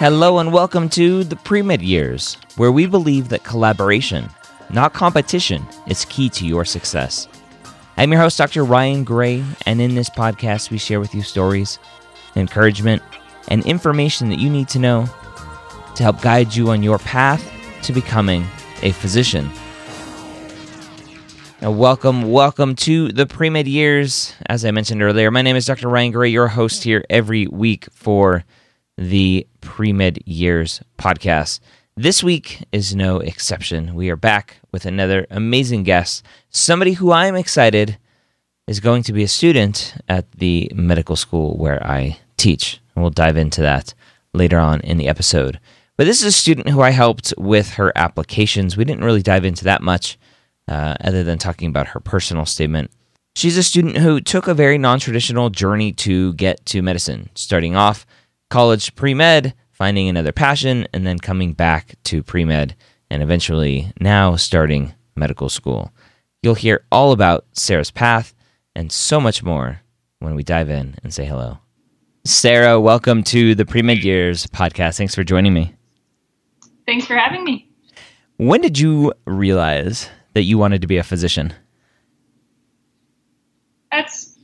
Hello and welcome to the pre-med years, where we believe that collaboration, not competition, is key to your success. I'm your host, Dr. Ryan Gray, and in this podcast, we share with you stories, encouragement, and information that you need to know to help guide you on your path to becoming a physician. Welcome, welcome to the pre med years. As I mentioned earlier, my name is Dr. Ryan Gray, your host here every week for the pre med years podcast. This week is no exception. We are back with another amazing guest, somebody who I'm excited is going to be a student at the medical school where I teach. And we'll dive into that later on in the episode. But this is a student who I helped with her applications. We didn't really dive into that much, uh, other than talking about her personal statement. She's a student who took a very non traditional journey to get to medicine, starting off college pre med, finding another passion, and then coming back to pre med, and eventually now starting medical school. You'll hear all about Sarah's path and so much more when we dive in and say hello. Sarah, welcome to the Pre Med Years podcast. Thanks for joining me. Thanks for having me. When did you realize that you wanted to be a physician? That's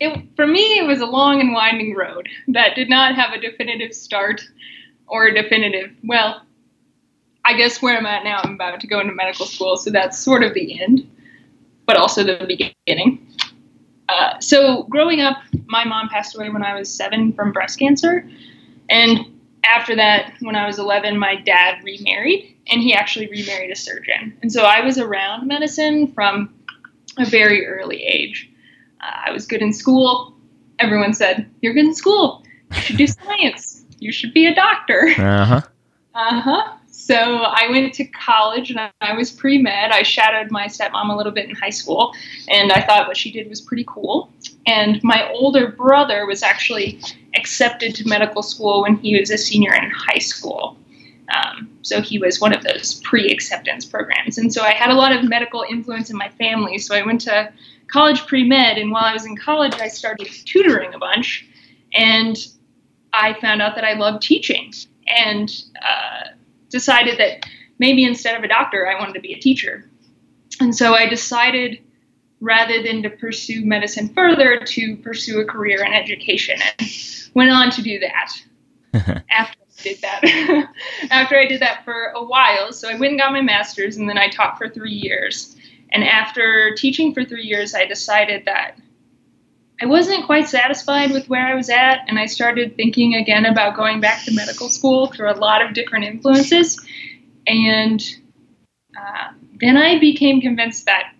it, for me, it was a long and winding road that did not have a definitive start or a definitive, well, I guess where I'm at now, I'm about to go into medical school, so that's sort of the end, but also the beginning. Uh, so, growing up, my mom passed away when I was seven from breast cancer. And after that, when I was 11, my dad remarried, and he actually remarried a surgeon. And so I was around medicine from a very early age. Uh, I was good in school. Everyone said, You're good in school. You should do science. You should be a doctor. Uh huh. Uh huh. So I went to college and I, was pre med. I shadowed my stepmom a little bit in high school, and I thought what she did was pretty cool. And my older brother was actually accepted to medical school when he was a senior in high school. Um, so he was one of those pre-acceptance programs, and so I had a lot of medical influence in my family. So I went to college pre-med, and while I was in college, I started tutoring a bunch, and I found out that I loved teaching, and uh, decided that maybe instead of a doctor, I wanted to be a teacher. And so I decided rather than to pursue medicine further to pursue a career in education and went on to do that after did that. after I did that for a while. So I went and got my master's and then I taught for three years. And after teaching for three years, I decided that I wasn't quite satisfied with where I was at, and I started thinking again about going back to medical school through a lot of different influences. And uh, then I became convinced that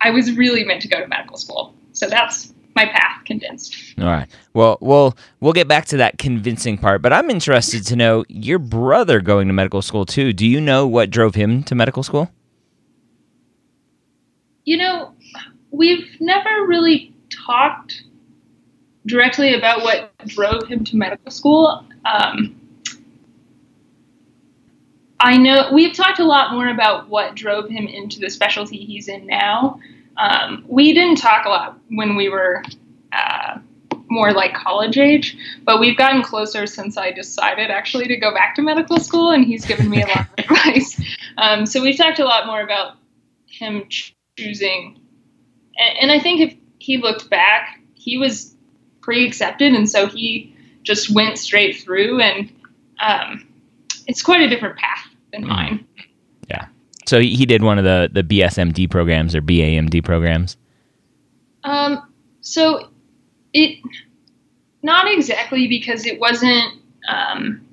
I was really meant to go to medical school. So that's my path condensed. All right. Well, we'll we'll get back to that convincing part, but I'm interested to know your brother going to medical school too. Do you know what drove him to medical school? You know, we've never really talked directly about what drove him to medical school. Um, I know we've talked a lot more about what drove him into the specialty he's in now. Um, we didn't talk a lot when we were uh, more like college age, but we've gotten closer since I decided actually to go back to medical school, and he's given me a lot of advice. Um, so we've talked a lot more about him choosing, and, and I think if he looked back, he was pre accepted, and so he just went straight through, and um, it's quite a different path than mm. mine. So he did one of the the BSMD programs or BAMD programs. Um. So it not exactly because it wasn't um,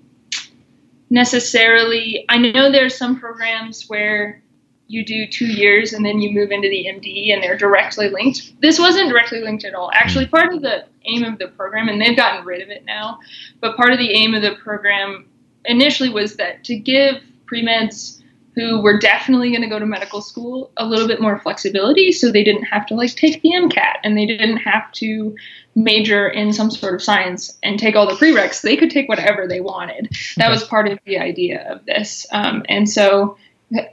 necessarily. I know there are some programs where you do two years and then you move into the MD and they're directly linked. This wasn't directly linked at all. Actually, part of the aim of the program, and they've gotten rid of it now, but part of the aim of the program initially was that to give pre-meds who were definitely going to go to medical school a little bit more flexibility so they didn't have to like take the MCAT and they didn't have to major in some sort of science and take all the prereqs. They could take whatever they wanted. That was part of the idea of this. Um, and so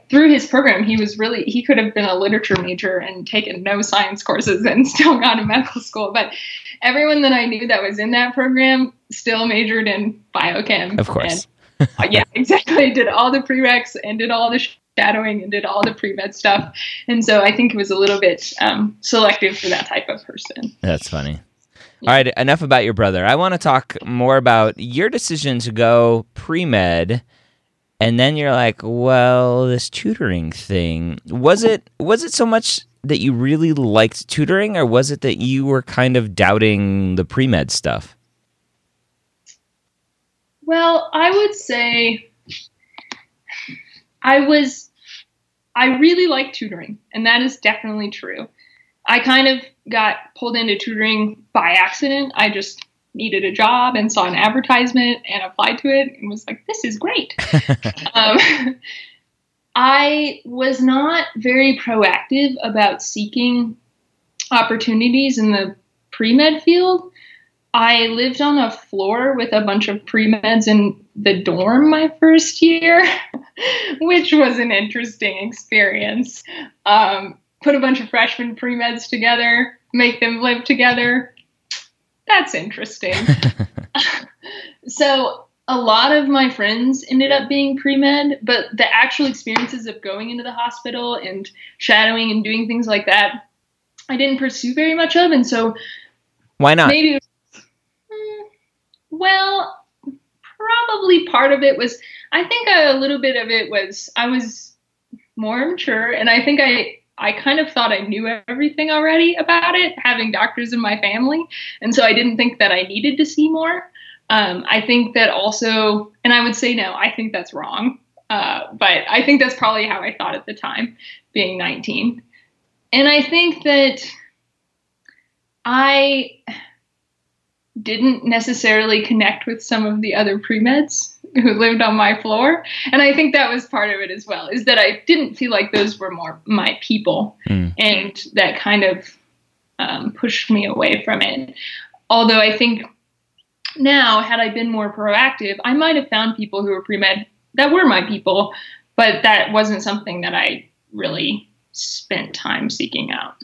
through his program, he was really, he could have been a literature major and taken no science courses and still gone to medical school. But everyone that I knew that was in that program still majored in biochem. Of course. Yeah, exactly. Did all the prereqs and did all the shadowing and did all the pre-med stuff. And so I think it was a little bit um, selective for that type of person. That's funny. Yeah. All right, enough about your brother. I want to talk more about your decision to go pre-med and then you're like, well, this tutoring thing. Was it was it so much that you really liked tutoring or was it that you were kind of doubting the pre-med stuff? Well, I would say I was, I really like tutoring, and that is definitely true. I kind of got pulled into tutoring by accident. I just needed a job and saw an advertisement and applied to it and was like, this is great. um, I was not very proactive about seeking opportunities in the pre med field. I lived on a floor with a bunch of pre meds in the dorm my first year, which was an interesting experience. Um, put a bunch of freshman pre meds together, make them live together. That's interesting. so, a lot of my friends ended up being pre med, but the actual experiences of going into the hospital and shadowing and doing things like that, I didn't pursue very much of. And so, why not? Maybe well, probably part of it was, I think a little bit of it was I was more mature, and I think I I kind of thought I knew everything already about it, having doctors in my family, and so I didn't think that I needed to see more. Um, I think that also, and I would say no, I think that's wrong. Uh, but I think that's probably how I thought at the time, being 19. And I think that I didn't necessarily connect with some of the other pre-meds who lived on my floor. And i think that was part of it as well is that i didn't feel like those were more my people. Mm. and that kind of um, pushed me away from it. Although i think now had i been more proactive i might have found people who were pre-med that were my people but that wasn't something that i really spent time seeking out.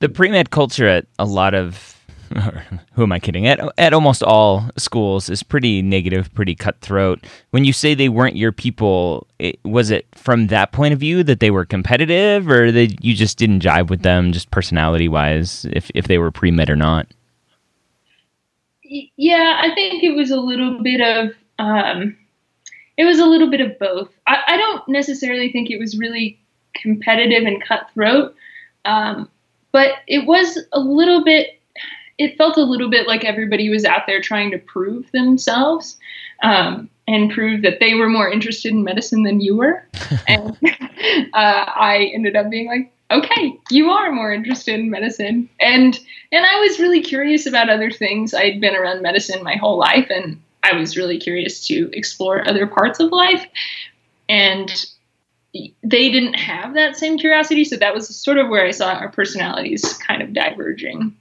The pre-med culture at a lot of who am I kidding? At at almost all schools is pretty negative, pretty cutthroat. When you say they weren't your people, it, was it from that point of view that they were competitive, or that you just didn't jive with them, just personality wise, if if they were pre med or not? Yeah, I think it was a little bit of um, it was a little bit of both. I, I don't necessarily think it was really competitive and cutthroat, um, but it was a little bit it felt a little bit like everybody was out there trying to prove themselves um, and prove that they were more interested in medicine than you were. and uh, I ended up being like, okay, you are more interested in medicine. And and I was really curious about other things. I'd been around medicine my whole life, and I was really curious to explore other parts of life. And they didn't have that same curiosity, so that was sort of where I saw our personalities kind of diverging.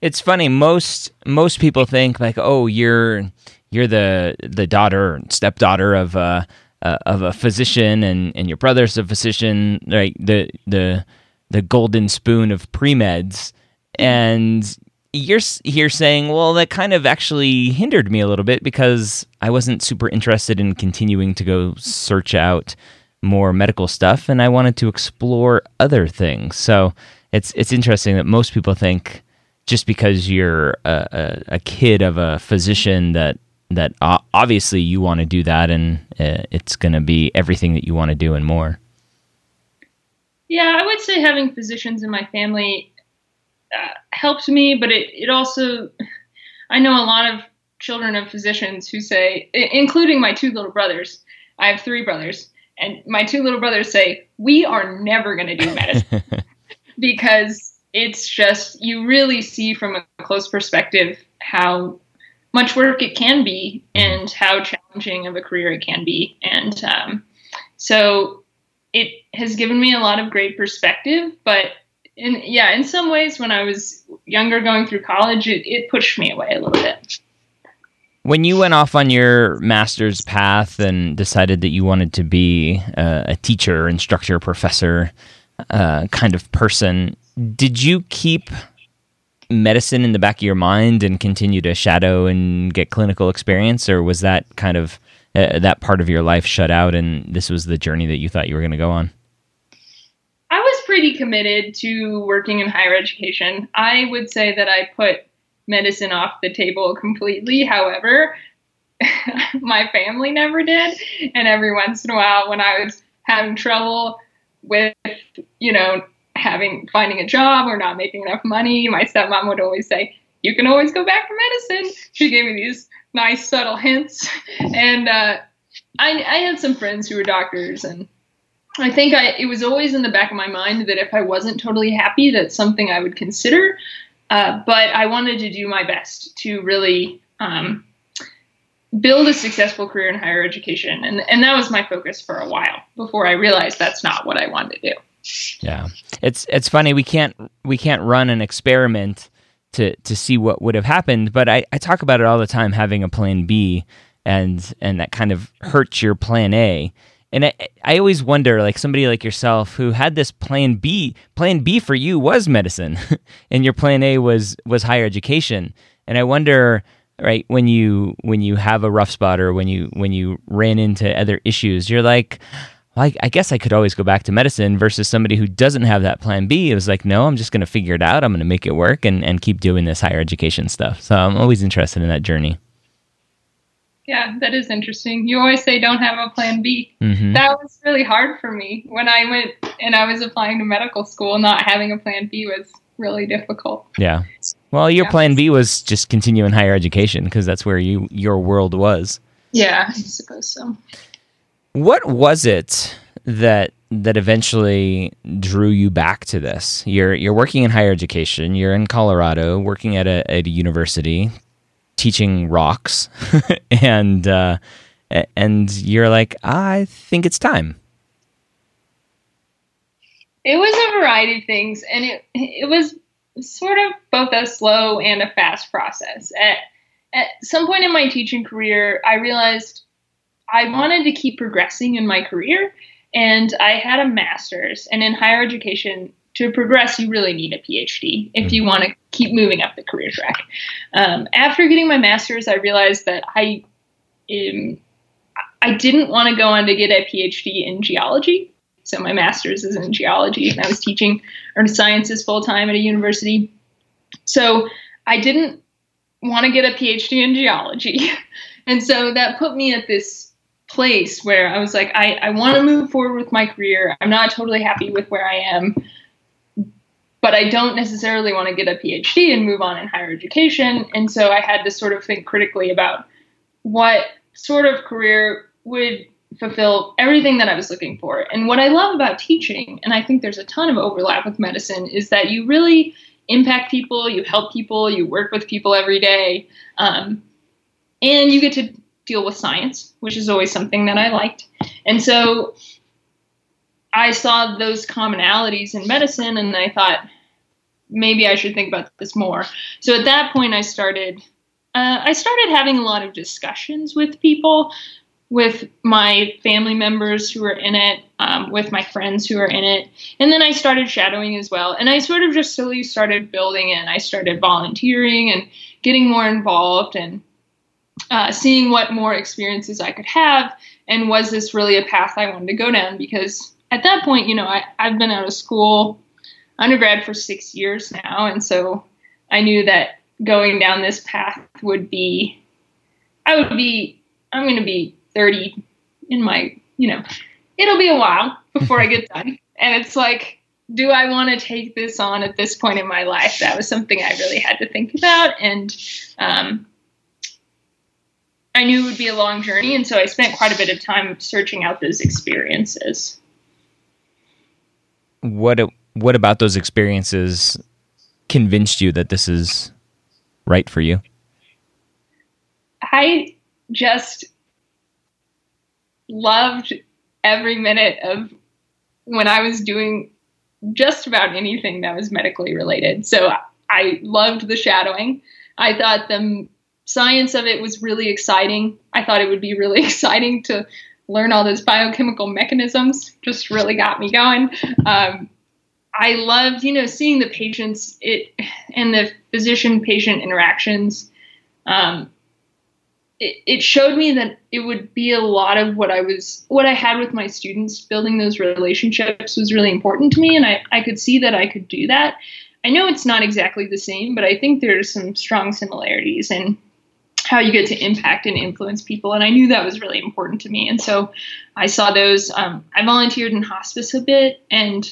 It's funny. Most most people think like, oh, you're you're the the daughter stepdaughter of a uh, of a physician, and and your brother's a physician, right? The the the golden spoon of pre meds, and you're here saying, well, that kind of actually hindered me a little bit because I wasn't super interested in continuing to go search out more medical stuff, and I wanted to explore other things. So it's it's interesting that most people think just because you're a, a, a kid of a physician that that obviously you want to do that, and uh, it's going to be everything that you want to do and more. Yeah, I would say having physicians in my family uh, helped me, but it, it also, I know a lot of children of physicians who say, including my two little brothers, I have three brothers, and my two little brothers say, We are never going to do medicine because it's just, you really see from a close perspective how much work it can be and how challenging of a career it can be. And um, so it has given me a lot of great perspective, but in yeah, in some ways, when I was younger, going through college, it, it pushed me away a little bit. When you went off on your master's path and decided that you wanted to be uh, a teacher, instructor, professor uh, kind of person, did you keep medicine in the back of your mind and continue to shadow and get clinical experience, or was that kind of uh, that part of your life shut out and this was the journey that you thought you were going to go on? I was pretty committed to working in higher education. I would say that I put medicine off the table completely. However, my family never did. And every once in a while, when I was having trouble with, you know, having finding a job or not making enough money, my stepmom would always say, "You can always go back to medicine." She gave me these nice subtle hints, and uh, I, I had some friends who were doctors, and I think I it was always in the back of my mind that if I wasn't totally happy, that's something I would consider. Uh, but I wanted to do my best to really um, build a successful career in higher education, and and that was my focus for a while before I realized that's not what I wanted to do. Yeah, it's it's funny we can't we can't run an experiment to to see what would have happened, but I, I talk about it all the time having a plan B, and and that kind of hurts your plan A. And I, I always wonder like somebody like yourself who had this plan b plan b for you was medicine and your plan a was was higher education. And i wonder right when you when you have a rough spot or when you when you ran into other issues you're like I, I guess i could always go back to medicine versus somebody who doesn't have that plan b it was like no i'm just going to figure it out i'm going to make it work and, and keep doing this higher education stuff so i'm always interested in that journey yeah, that is interesting. You always say don't have a plan B. Mm-hmm. That was really hard for me when I went and I was applying to medical school. Not having a plan B was really difficult. Yeah. Well, your yeah. plan B was just continue in higher education because that's where you your world was. Yeah, I suppose so. What was it that that eventually drew you back to this? You're you're working in higher education. You're in Colorado, working at a at a university, teaching rocks, and uh, and you're like, I think it's time. It was a variety of things, and it it was sort of both a slow and a fast process. At at some point in my teaching career, I realized I wanted to keep progressing in my career, and I had a master's. And in higher education, to progress, you really need a PhD if you want to keep moving up the career track. Um, after getting my master's, I realized that I um, I didn't want to go on to get a PhD in geology. So my master's is in geology, and I was teaching earth sciences full time at a university. So I didn't want to get a PhD in geology, and so that put me at this place where I was like, I, I want to move forward with my career. I'm not totally happy with where I am but I don't necessarily want to get a PhD and move on in higher education. And so I had to sort of think critically about what sort of career would fulfill everything that I was looking for. And what I love about teaching, and I think there's a ton of overlap with medicine, is that you really impact people, you help people, you work with people every day, um, and you get to deal with science, which is always something that I liked. And so I saw those commonalities in medicine, and I thought, maybe I should think about this more. So at that point, I started. Uh, I started having a lot of discussions with people, with my family members who were in it, um, with my friends who are in it, and then I started shadowing as well. And I sort of just slowly started building in. I started volunteering and getting more involved and uh, seeing what more experiences I could have, and was this really a path I wanted to go down? Because at that point, you know, I, I've been out of school undergrad for six years now, and so I knew that going down this path would be, I would be, I'm going to be 30 in my, you know, it'll be a while before I get done. And it's like, do I want to take this on at this point in my life? That was something I really had to think about. And um, I knew it would be a long journey. And so I spent quite a bit of time searching out those experiences. What what about those experiences convinced you that this is right for you? I just loved every minute of when I was doing just about anything that was medically related. So I loved the shadowing. I thought the science of it was really exciting. I thought it would be really exciting to learn all those biochemical mechanisms. Just really got me going. Um, I loved, you know, seeing the patients it and the physician patient interactions. Um, it, it showed me that it would be a lot of what I was, what I had with my students. Building those relationships was really important to me, and I, I could see that I could do that. I know it's not exactly the same, but I think there's some strong similarities in how you get to impact and influence people. And I knew that was really important to me. And so I saw those. Um, I volunteered in hospice a bit, and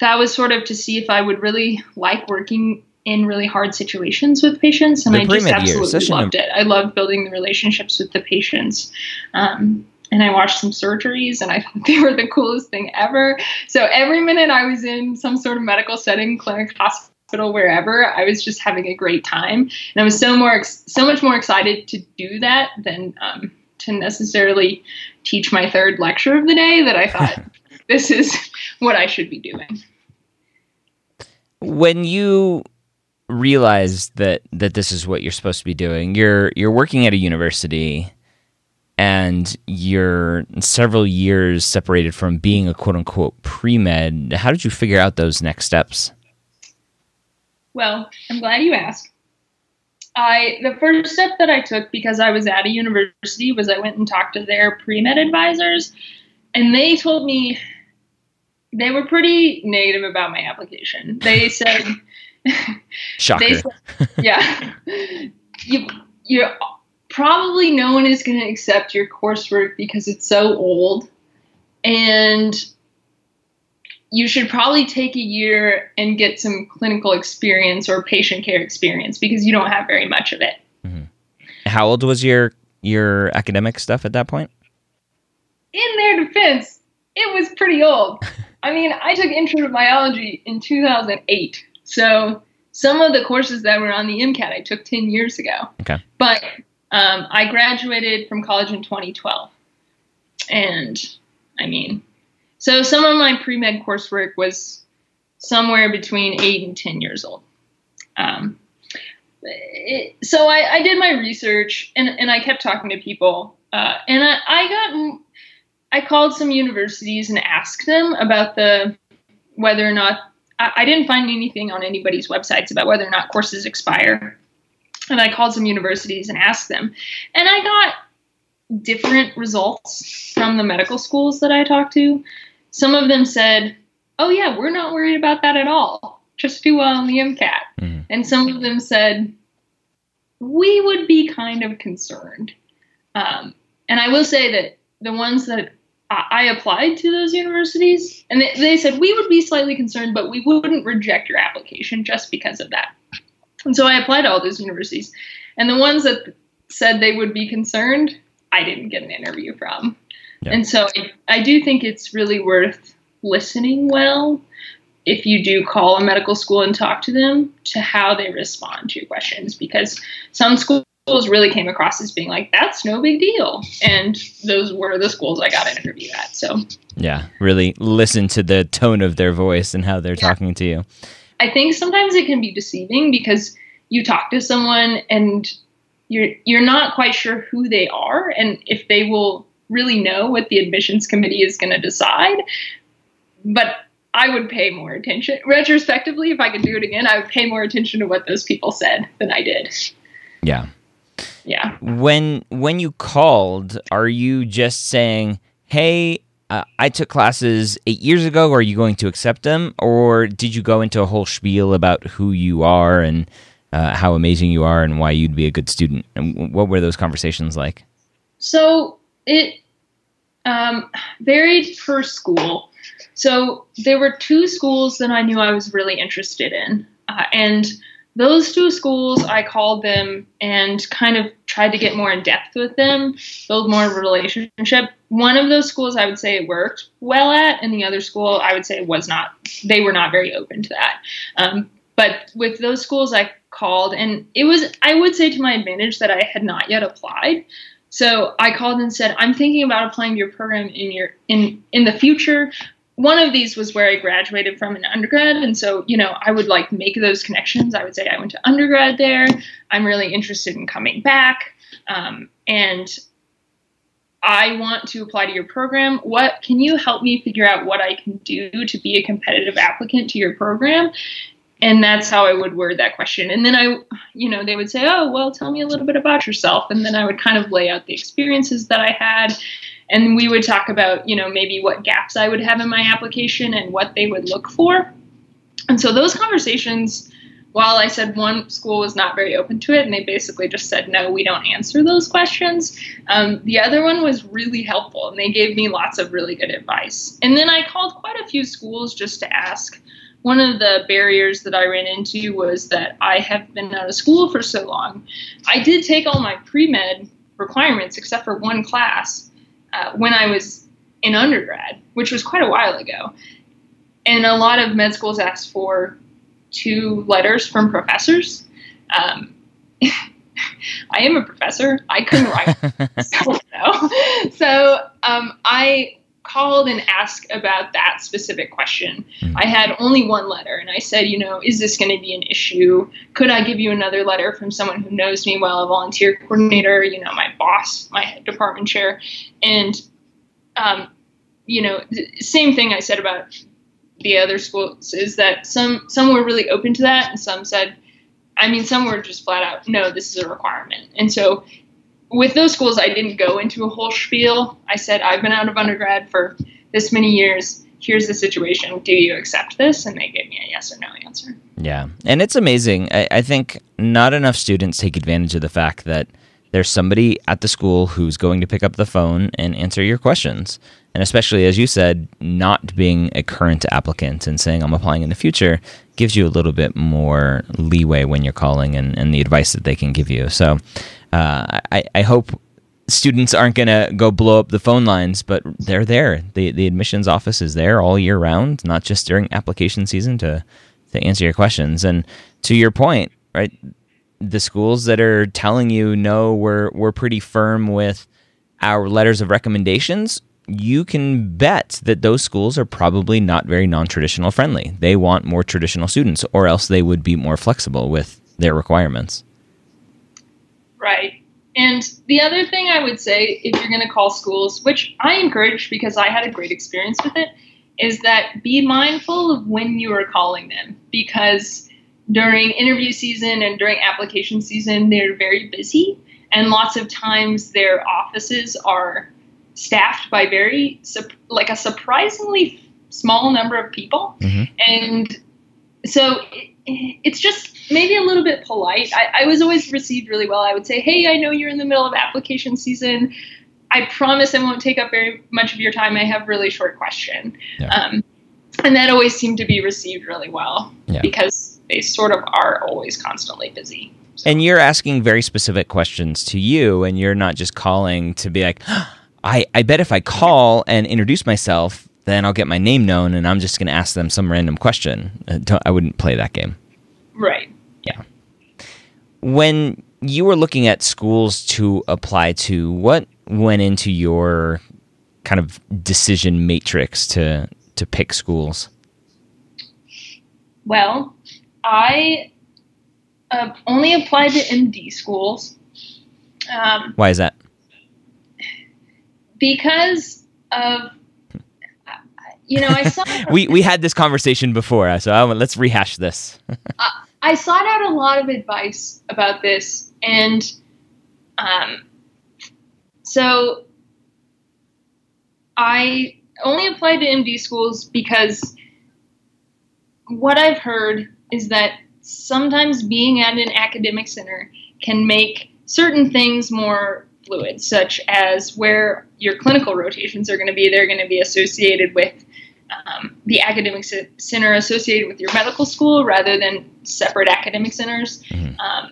that was sort of to see if I would really like working in really hard situations with patients, and the I just absolutely loved it. I loved building the relationships with the patients. Um, and I watched some surgeries, and I thought they were the coolest thing ever. So every minute I was in some sort of medical setting, clinic, hospital, wherever, I was just having a great time, and I was so more, so much more excited to do that than um, to necessarily teach my third lecture of the day. That I thought this is what I should be doing. When you realize that that this is what you're supposed to be doing. You're you're working at a university and you're several years separated from being a quote unquote pre med. How did you figure out those next steps? Well, I'm glad you asked. I the first step that I took because I was at a university was I went and talked to their pre med advisors, and they told me they were pretty negative about my application. They said Shocker. Said, yeah. You, you're probably no one is going to accept your coursework because it's so old. And you should probably take a year and get some clinical experience or patient care experience because you don't have very much of it. Mm-hmm. How old was your your academic stuff at that point? In their defense, it was pretty old. I mean, I took intro to biology in 2008. So some of the courses that were on the MCAT I took 10 years ago. Okay. But um, I graduated from college in 2012. And I mean, so some of my pre med coursework was somewhere between eight and 10 years old. Um, it, so I, I, did my research and, and I kept talking to people. Uh, and I, I got, I called some universities and asked them about the whether or not I, I didn't find anything on anybody's websites about whether or not courses expire. And I called some universities and asked them. And I got different results from the medical schools that I talked to. Some of them said, Oh, yeah, we're not worried about that at all. Just do well on the MCAT. Mm. And some of them said, We would be kind of concerned. Um, and I will say that the ones that I applied to those universities, and they, they said we would be slightly concerned, but we wouldn't reject your application just because of that. And so I applied to all those universities, and the ones that said they would be concerned, I didn't get an interview from. Yeah. And so I, I do think it's really worth listening well if you do call a medical school and talk to them to how they respond to your questions because some schools really came across as being like, that's no big deal. And those were the schools I got an interview at. So, yeah, really listen to the tone of their voice and how they're yeah. talking to you. I think sometimes it can be deceiving because you talk to someone and you're you're not quite sure who they are and if they will really know what the admissions committee is going to decide. But I would pay more attention. Retrospectively, if I could do it again, I would pay more attention to what those people said than I did. Yeah. Yeah. When when you called, are you just saying, "Hey, uh, I took classes eight years ago. Are you going to accept them, or did you go into a whole spiel about who you are and uh, how amazing you are and why you'd be a good student? And what were those conversations like? So it um, varied per school. So there were two schools that I knew I was really interested in, uh, and those two schools, I called them and kind of tried to get more in depth with them, build more of a relationship. One of those schools I would say it worked well at, and the other school I would say was not, they were not very open to that. Um, but with those schools, I called, and it was, I would say to my advantage that I had not yet applied. So I called and said, I'm thinking about applying to your program in your in in the future one of these was where I graduated from an undergrad. And so, you know, I would like make those connections. I would say I went to undergrad there. I'm really interested in coming back. Um, and I want to apply to your program. What can you help me figure out what I can do to be a competitive applicant to your program? And that's how I would word that question. And then I, you know, they would say, Oh, well, tell me a little bit about yourself. And then I would kind of lay out the experiences that I had and we would talk about you know maybe what gaps i would have in my application and what they would look for and so those conversations while i said one school was not very open to it and they basically just said no we don't answer those questions um, the other one was really helpful and they gave me lots of really good advice and then i called quite a few schools just to ask one of the barriers that I ran into was that I have been out of school for so long. I did take all my pre med requirements except for one class, uh, when I was in undergrad, which was quite a while ago. And a lot of med schools ask for two letters from professors. Um, I am a professor. I couldn't write so, so um, I called and asked about that specific question. Mm. I had only one letter, and I said, you know, is this going to be an issue? Could I give you another letter from someone who knows me well, a volunteer coordinator, you know, my boss, my department chair, and um, you know, same thing I said about the other schools is that some some were really open to that, and some said, I mean, some were just flat out, no, this is a requirement, and so with those schools, I didn't go into a whole spiel. I said, I've been out of undergrad for this many years. Here's the situation. Do you accept this? And they gave me a yes or no answer. Yeah. And it's amazing. I, I think not enough students take advantage of the fact that there's somebody at the school who's going to pick up the phone and answer your questions. And especially, as you said, not being a current applicant and saying, I'm applying in the future gives you a little bit more leeway when you're calling and, and the advice that they can give you. So uh, I, I hope students aren't going to go blow up the phone lines, but they're there. The, the admissions office is there all year round, not just during application season to, to answer your questions. And to your point, right? The schools that are telling you, no, we're, we're pretty firm with our letters of recommendations you can bet that those schools are probably not very non traditional friendly. They want more traditional students, or else they would be more flexible with their requirements. Right. And the other thing I would say, if you're going to call schools, which I encourage because I had a great experience with it, is that be mindful of when you are calling them because during interview season and during application season, they're very busy. And lots of times their offices are staffed by very like a surprisingly small number of people, mm-hmm. and so it, it's just maybe a little bit polite. I, I was always received really well. I would say, "Hey, I know you're in the middle of application season. I promise I won't take up very much of your time. I have really short question." Yeah. Um, and that always seemed to be received really well yeah. because they sort of are always constantly busy. So. And you're asking very specific questions to you, and you're not just calling to be like, I, I bet if I call and introduce myself, then I'll get my name known and I'm just going to ask them some random question. Uh, I wouldn't play that game. Right. Yeah. When you were looking at schools to apply to, what went into your kind of decision matrix to to pick schools? Well, I uh, only applied to MD schools. Um, Why is that? Because of you know, I saw we we had this conversation before, so I, let's rehash this. I, I sought out a lot of advice about this, and um, so I only applied to MD schools because what I've heard is that sometimes being at an academic center can make certain things more fluid, such as where your clinical rotations are going to be. They're going to be associated with um, the academic center associated with your medical school rather than separate academic centers. Mm-hmm. Um,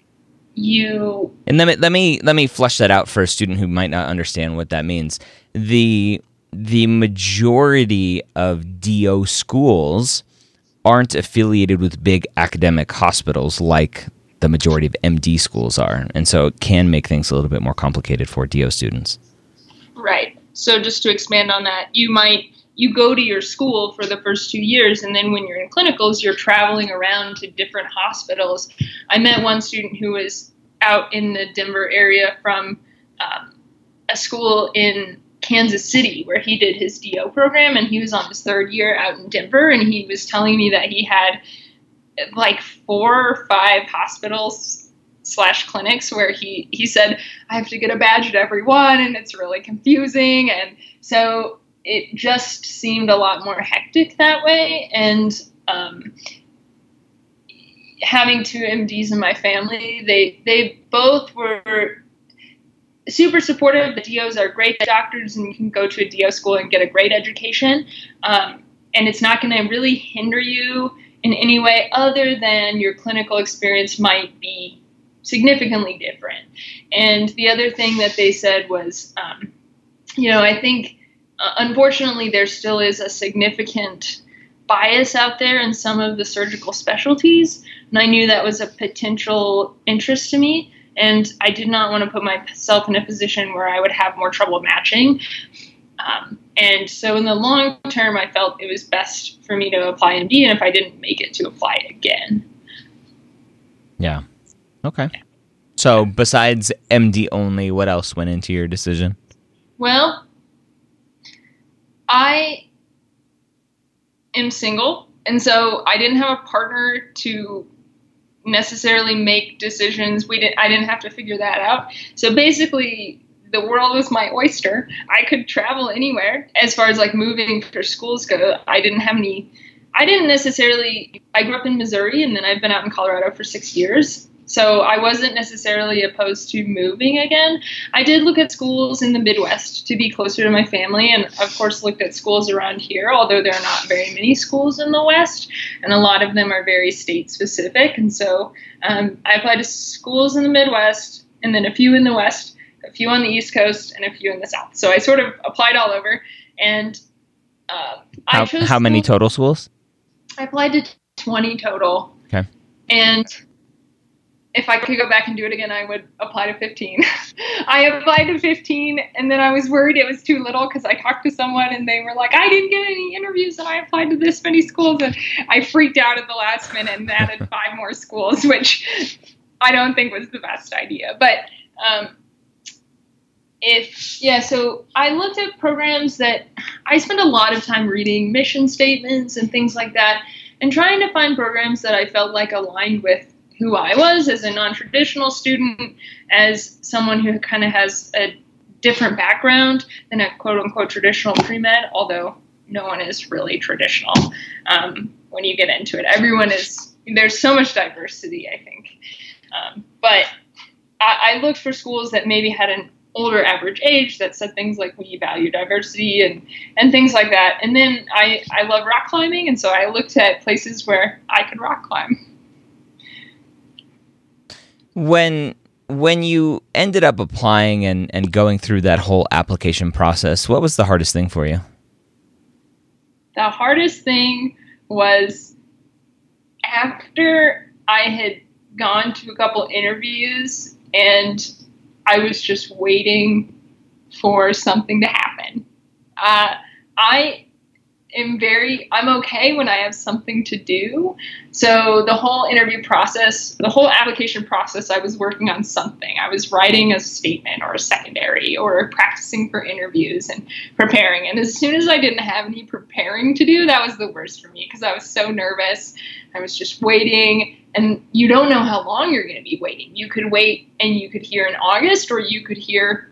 you and let me let me let me flesh that out for a student who might not understand what that means. The the majority of DO schools aren't affiliated with big academic hospitals like the majority of MD schools are, and so it can make things a little bit more complicated for DO students. Right. So just to expand on that, you might you go to your school for the first two years, and then when you're in clinicals, you're traveling around to different hospitals. I met one student who was out in the Denver area from um, a school in Kansas City where he did his DO program, and he was on his third year out in Denver, and he was telling me that he had like four or five hospitals slash clinics where he he said I have to get a badge at every one, and it's really confusing, and so it just seemed a lot more hectic that way. And um, having two MDs in my family, they they both were super supportive. The DOs are great doctors, and you can go to a DO school and get a great education. Um, and it's not going to really hinder you in any way other than your clinical experience might be significantly different. And the other thing that they said was, um, you know, I think uh, unfortunately, there still is a significant bias out there in some of the surgical specialties, and I knew that was a potential interest to me. And I did not want to put myself in a position where I would have more trouble matching. Um, and so, in the long term, I felt it was best for me to apply MD, and if I didn't make it, to apply again. Yeah. Okay. So, besides MD only, what else went into your decision? Well, I am single, and so I didn't have a partner to necessarily make decisions. We didn't. I didn't have to figure that out. So basically, the world was my oyster. I could travel anywhere. As far as like moving for schools go, I didn't have any. I didn't necessarily. I grew up in Missouri, and then I've been out in Colorado for six years. So I wasn't necessarily opposed to moving again. I did look at schools in the Midwest to be closer to my family, and of course looked at schools around here, although there are not very many schools in the West, and a lot of them are very state specific. And so um, I applied to schools in the Midwest, and then a few in the West, a few on the East Coast, and a few in the South. So I sort of applied all over, and uh, how, I chose. How many total schools? I applied to 20 total. Okay. And if I could go back and do it again, I would apply to 15. I applied to 15, and then I was worried it was too little because I talked to someone and they were like, I didn't get any interviews, and I applied to this many schools, and I freaked out at the last minute and added five more schools, which I don't think was the best idea. But um, if yeah, so I looked at programs that I spent a lot of time reading mission statements and things like that, and trying to find programs that I felt like aligned with who I was as a non traditional student, as someone who kind of has a different background than a quote unquote traditional pre med, although no one is really traditional um, when you get into it. Everyone is, there's so much diversity, I think. Um, but I, I looked for schools that maybe had an older average age that said things like we value diversity and and things like that. And then I I love rock climbing, and so I looked at places where I could rock climb when when you ended up applying and, and going through that whole application process, what was the hardest thing for you? The hardest thing was after I had gone to a couple interviews and I was just waiting for something to happen. Uh, I am very I'm okay when I have something to do. So the whole interview process, the whole application process, I was working on something. I was writing a statement or a secondary or practicing for interviews and preparing. And as soon as I didn't have any preparing to do, that was the worst for me because I was so nervous. I was just waiting and you don't know how long you're going to be waiting. You could wait and you could hear in August or you could hear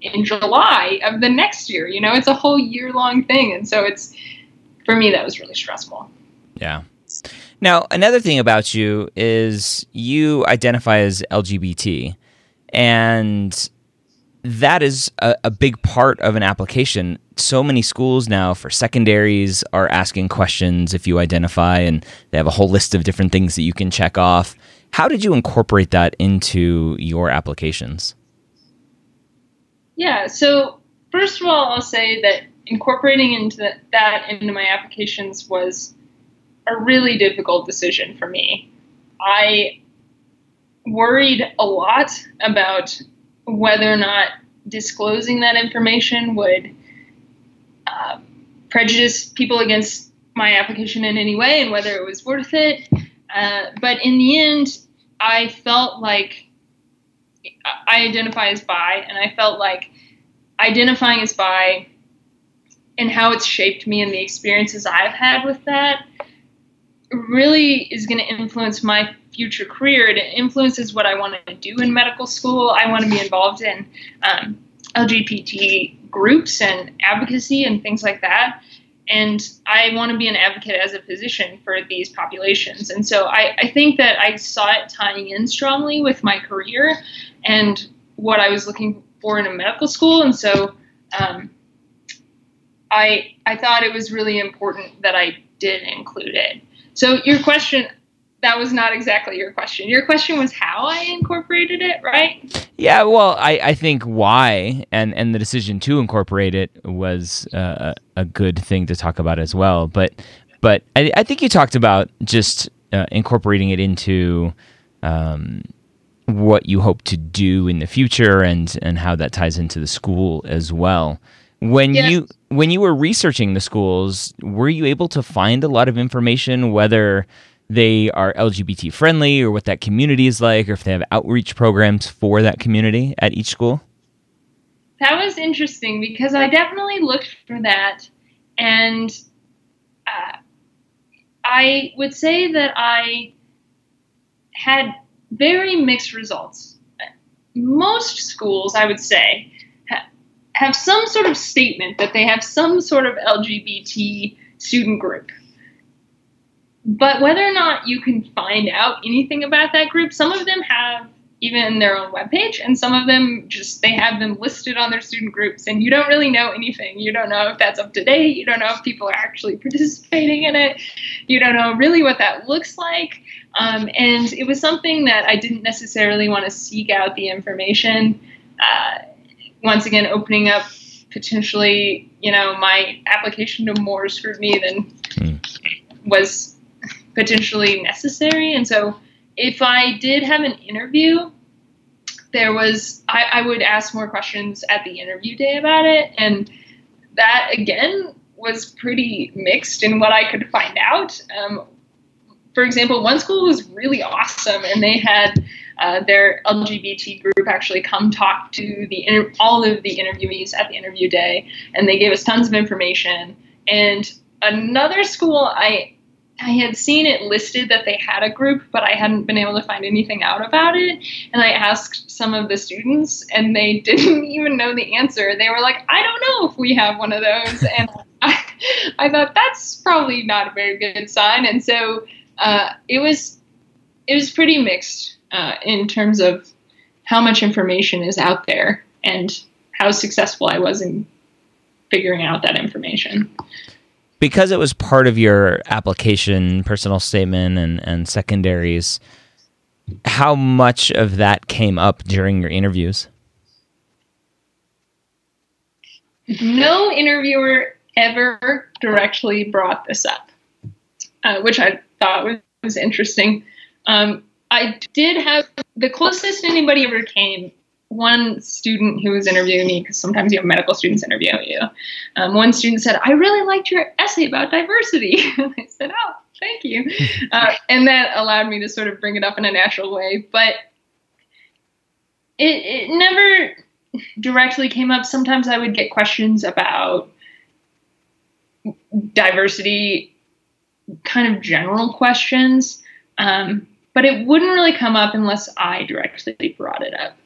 in July of the next year. You know, it's a whole year long thing. And so it's, for me, that was really stressful. Yeah. Now, another thing about you is you identify as LGBT, and that is a, a, big part of an application. So many schools now for secondaries are asking questions if you identify, and they have a whole list of different things that you can check off. How did you incorporate that into your applications? Yeah, so first of all, I'll say that incorporating into the, that into my applications was a really difficult decision for me. I worried a lot about whether or not disclosing that information would uh, prejudice people against my application in any way and whether it was worth it. Uh, but in the end, I felt like I identify as bi, and I felt like identifying as bi and how it's shaped me and the experiences I've had with that really is going to influence my future career. It influences what I want to do in medical school. I want to be involved in um, LGBT groups and advocacy and things like that. And I want to be an advocate as a physician for these populations. And so I, I think that I saw it tying in strongly with my career and what I was looking for in a medical school. And so um, I, I thought it was really important that I did include it. So your question, that was not exactly your question. Your question was how I incorporated it, right? Yeah, well, I, I think why and, and the decision to incorporate it was uh, a good thing to talk about as well. But but I, I think you talked about just uh, incorporating it into um, what you hope to do in the future and and how that ties into the school as well. When you when you were researching the schools, were you able to find a lot of information whether they are LGBT friendly or what that community is like or if they have outreach programs for that community at each school? That was interesting because I definitely looked for that and uh, I would say that I had very mixed results. Most schools, I would say, ha- have some sort of statement that they have some sort of LGBT student group. But whether or not you can find out anything about that group, some of them have even in their own webpage, and some of them just they have them listed on their student groups, and you don't really know anything. You don't know if that's up to date. You don't know if people are actually participating in it. You don't know really what that looks like. Um, and it was something that I didn't necessarily want to seek out the information. Uh, once again, opening up potentially, you know, my application to more scrutiny than mm. was potentially necessary. And so if I did have an interview, there was I, I, would ask more questions at the interview day about it, and that again was pretty mixed in what I could find out. Um, for example, one school was really awesome, and they had uh, their LGBT group actually come talk to the inter- all of the interviewees at the interview day, and they gave us tons of information. And another school, I I had seen it listed that they had a group, but I hadn't been able to find anything out about it. And I asked some of the students, and they didn't even know the answer. They were like, I don't know if we have one of those. And I, I thought that's probably not a very good sign. And so uh, it was it was pretty mixed uh, in terms of how much information is out there and how successful I was in figuring out that information because it was part of your application, personal statement, and, and secondaries, how much of that came up during your interviews? No interviewer ever directly brought this up, uh, which I thought was, was interesting. Um, I did have the closest anybody ever came one student who was interviewing me, because sometimes you have medical students interview you, um, one student said, I really liked your essay about diversity. I said, Oh, thank you. Uh, and that allowed me to sort of bring it up in a natural way. But it, it never directly came up. Sometimes I would get questions about diversity, kind of general questions. Um, but it wouldn't really come up unless I directly brought it up.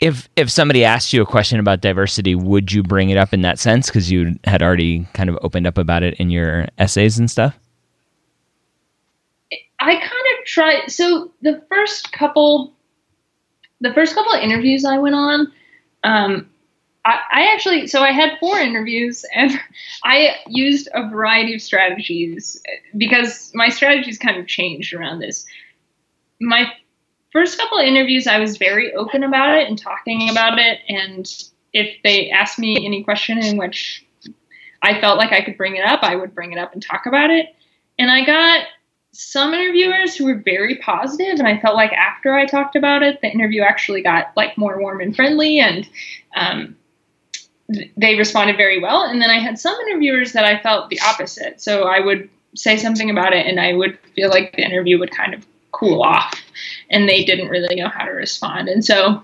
If if somebody asked you a question about diversity, would you bring it up in that sense because you had already kind of opened up about it in your essays and stuff? I kind of tried. So the first couple, the first couple of interviews I went on, um, I, I actually, so I had four interviews and I used a variety of strategies because my strategies kind of changed around this. My first couple of interviews, I was very open about it and talking about it. And if they asked me any question in which I felt like I could bring it up, I would bring it up and talk about it. And I got some interviewers who were very positive, and I felt like after I talked about it, the interview actually got like more warm and friendly, and um, they responded very well. And then I had some interviewers that I felt the opposite. So I would say something about it, and I would feel like the interview would kind of cool off, and they didn't really know how to respond. And so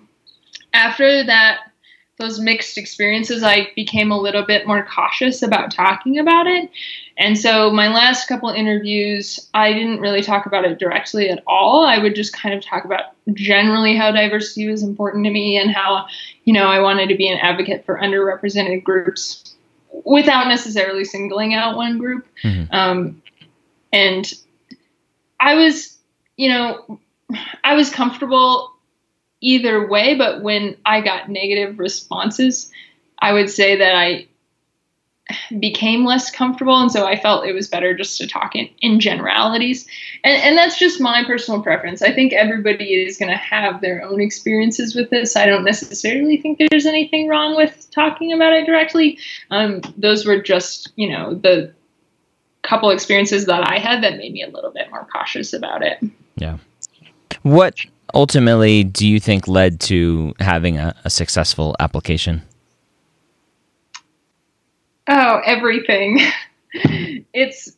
after that, those mixed experiences, I became a little bit more cautious about talking about it. And so my last couple interviews, I didn't really talk about it directly at all. I would just kind of talk about generally how diversity was important to me and how, you know, I wanted to be an advocate for underrepresented groups without necessarily singling out one group. Mm-hmm. Um, and I was, you know, I was comfortable either way, but when I got negative responses, I would say that I became less comfortable and so i felt it was better just to talk in, in generalities. And, and that's just my personal preference. I think everybody is going to have their own experiences with this. I don't necessarily think there's anything wrong with talking about it directly. Um, those were just you know the couple experiences that i had that made me a little bit more cautious about it yeah what ultimately do you think led to having a, a successful application Oh, everything. it's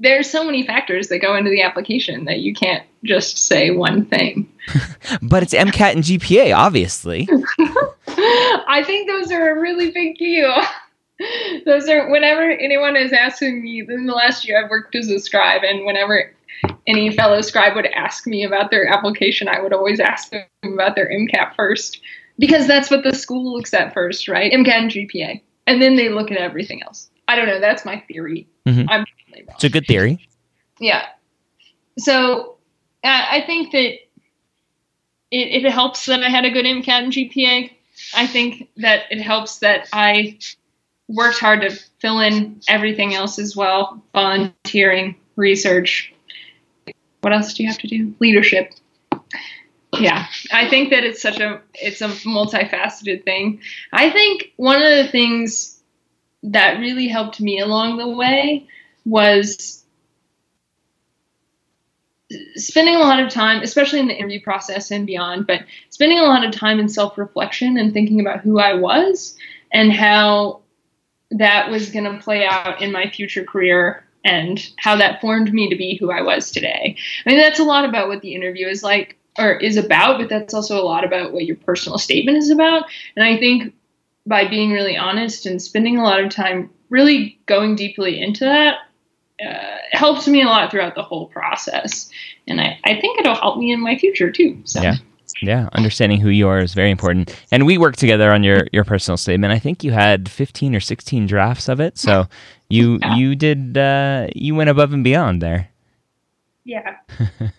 there's so many factors that go into the application that you can't just say one thing. but it's MCAT and GPA, obviously. I think those are a really big deal. those are whenever anyone is asking me in the last year I've worked as a scribe and whenever any fellow scribe would ask me about their application, I would always ask them about their MCAT first because that's what the school looks at first, right? MCAT and GPA, and then they look at everything else. I don't know. That's my theory. Mm-hmm. I'm It's a good theory. Yeah. So I think that it, it helps that I had a good MCAT and GPA. I think that it helps that I worked hard to fill in everything else as well volunteering, research. What else do you have to do? Leadership yeah i think that it's such a it's a multifaceted thing i think one of the things that really helped me along the way was spending a lot of time especially in the interview process and beyond but spending a lot of time in self-reflection and thinking about who i was and how that was going to play out in my future career and how that formed me to be who I was today. I mean, that's a lot about what the interview is like or is about, but that's also a lot about what your personal statement is about. And I think by being really honest and spending a lot of time really going deeply into that uh, helps me a lot throughout the whole process. And I, I think it'll help me in my future too. So. Yeah. Yeah, understanding who you are is very important. And we worked together on your, your personal statement. I think you had 15 or 16 drafts of it. So you yeah. you did uh, you went above and beyond there. Yeah.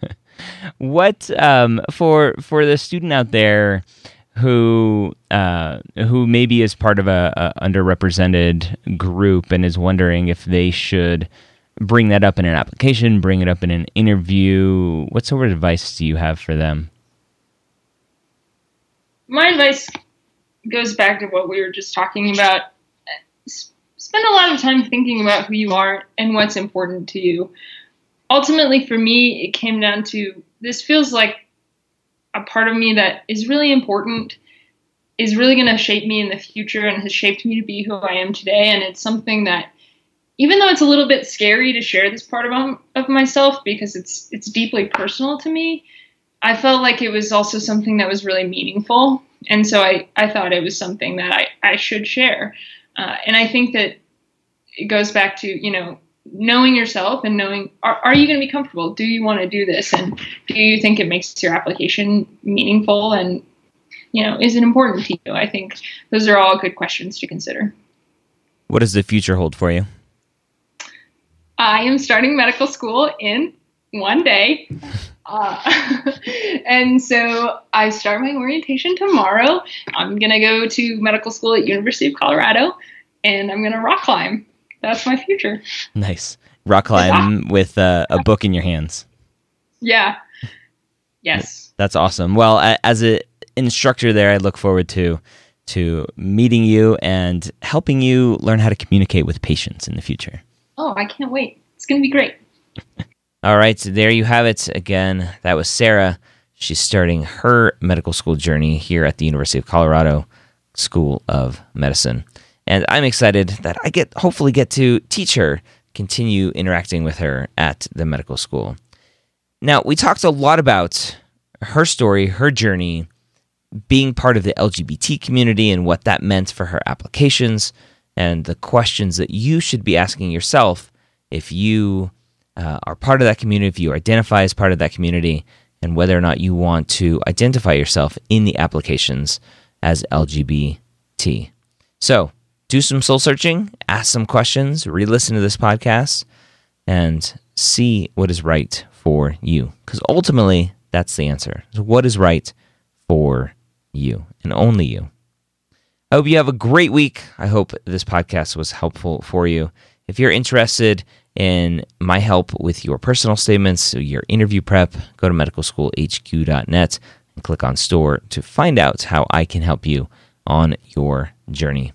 what um, for for the student out there who uh, who maybe is part of a, a, underrepresented group and is wondering if they should bring that up in an application, bring it up in an interview. What sort of advice do you have for them? My advice goes back to what we were just talking about. Spend a lot of time thinking about who you are and what's important to you ultimately for me it came down to this feels like a part of me that is really important, is really going to shape me in the future, and has shaped me to be who I am today. And it's something that, even though it's a little bit scary to share this part of of myself because it's it's deeply personal to me, I felt like it was also something that was really meaningful, and so I I thought it was something that I I should share. Uh, and I think that it goes back to you know knowing yourself and knowing are, are you going to be comfortable? Do you want to do this? And do you think it makes your application meaningful? And you know is it important to you? I think those are all good questions to consider. What does the future hold for you? I am starting medical school in one day uh, and so i start my orientation tomorrow i'm going to go to medical school at university of colorado and i'm going to rock climb that's my future. Nice. Rock climb with uh, a book in your hands. Yeah. Yes. That's awesome. Well, as an instructor there, I look forward to to meeting you and helping you learn how to communicate with patients in the future. Oh, I can't wait. It's going to be great. All right, so there you have it. Again, that was Sarah. She's starting her medical school journey here at the University of Colorado School of Medicine and I'm excited that I get hopefully get to teach her, continue interacting with her at the medical school. Now, we talked a lot about her story, her journey, being part of the LGBT community and what that meant for her applications, and the questions that you should be asking yourself if you uh, are part of that community, if you identify as part of that community, and whether or not you want to identify yourself in the applications as LGBT. So, do some soul searching, ask some questions, re listen to this podcast, and see what is right for you. Because ultimately, that's the answer. So what is right for you and only you? I hope you have a great week. I hope this podcast was helpful for you. If you're interested in my help with your personal statements, so your interview prep, go to medicalschoolhq.net and click on store to find out how I can help you on your journey.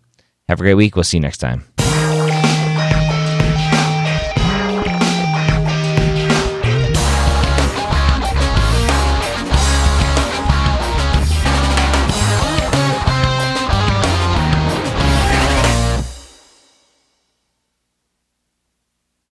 Have a great week. We'll see you next time.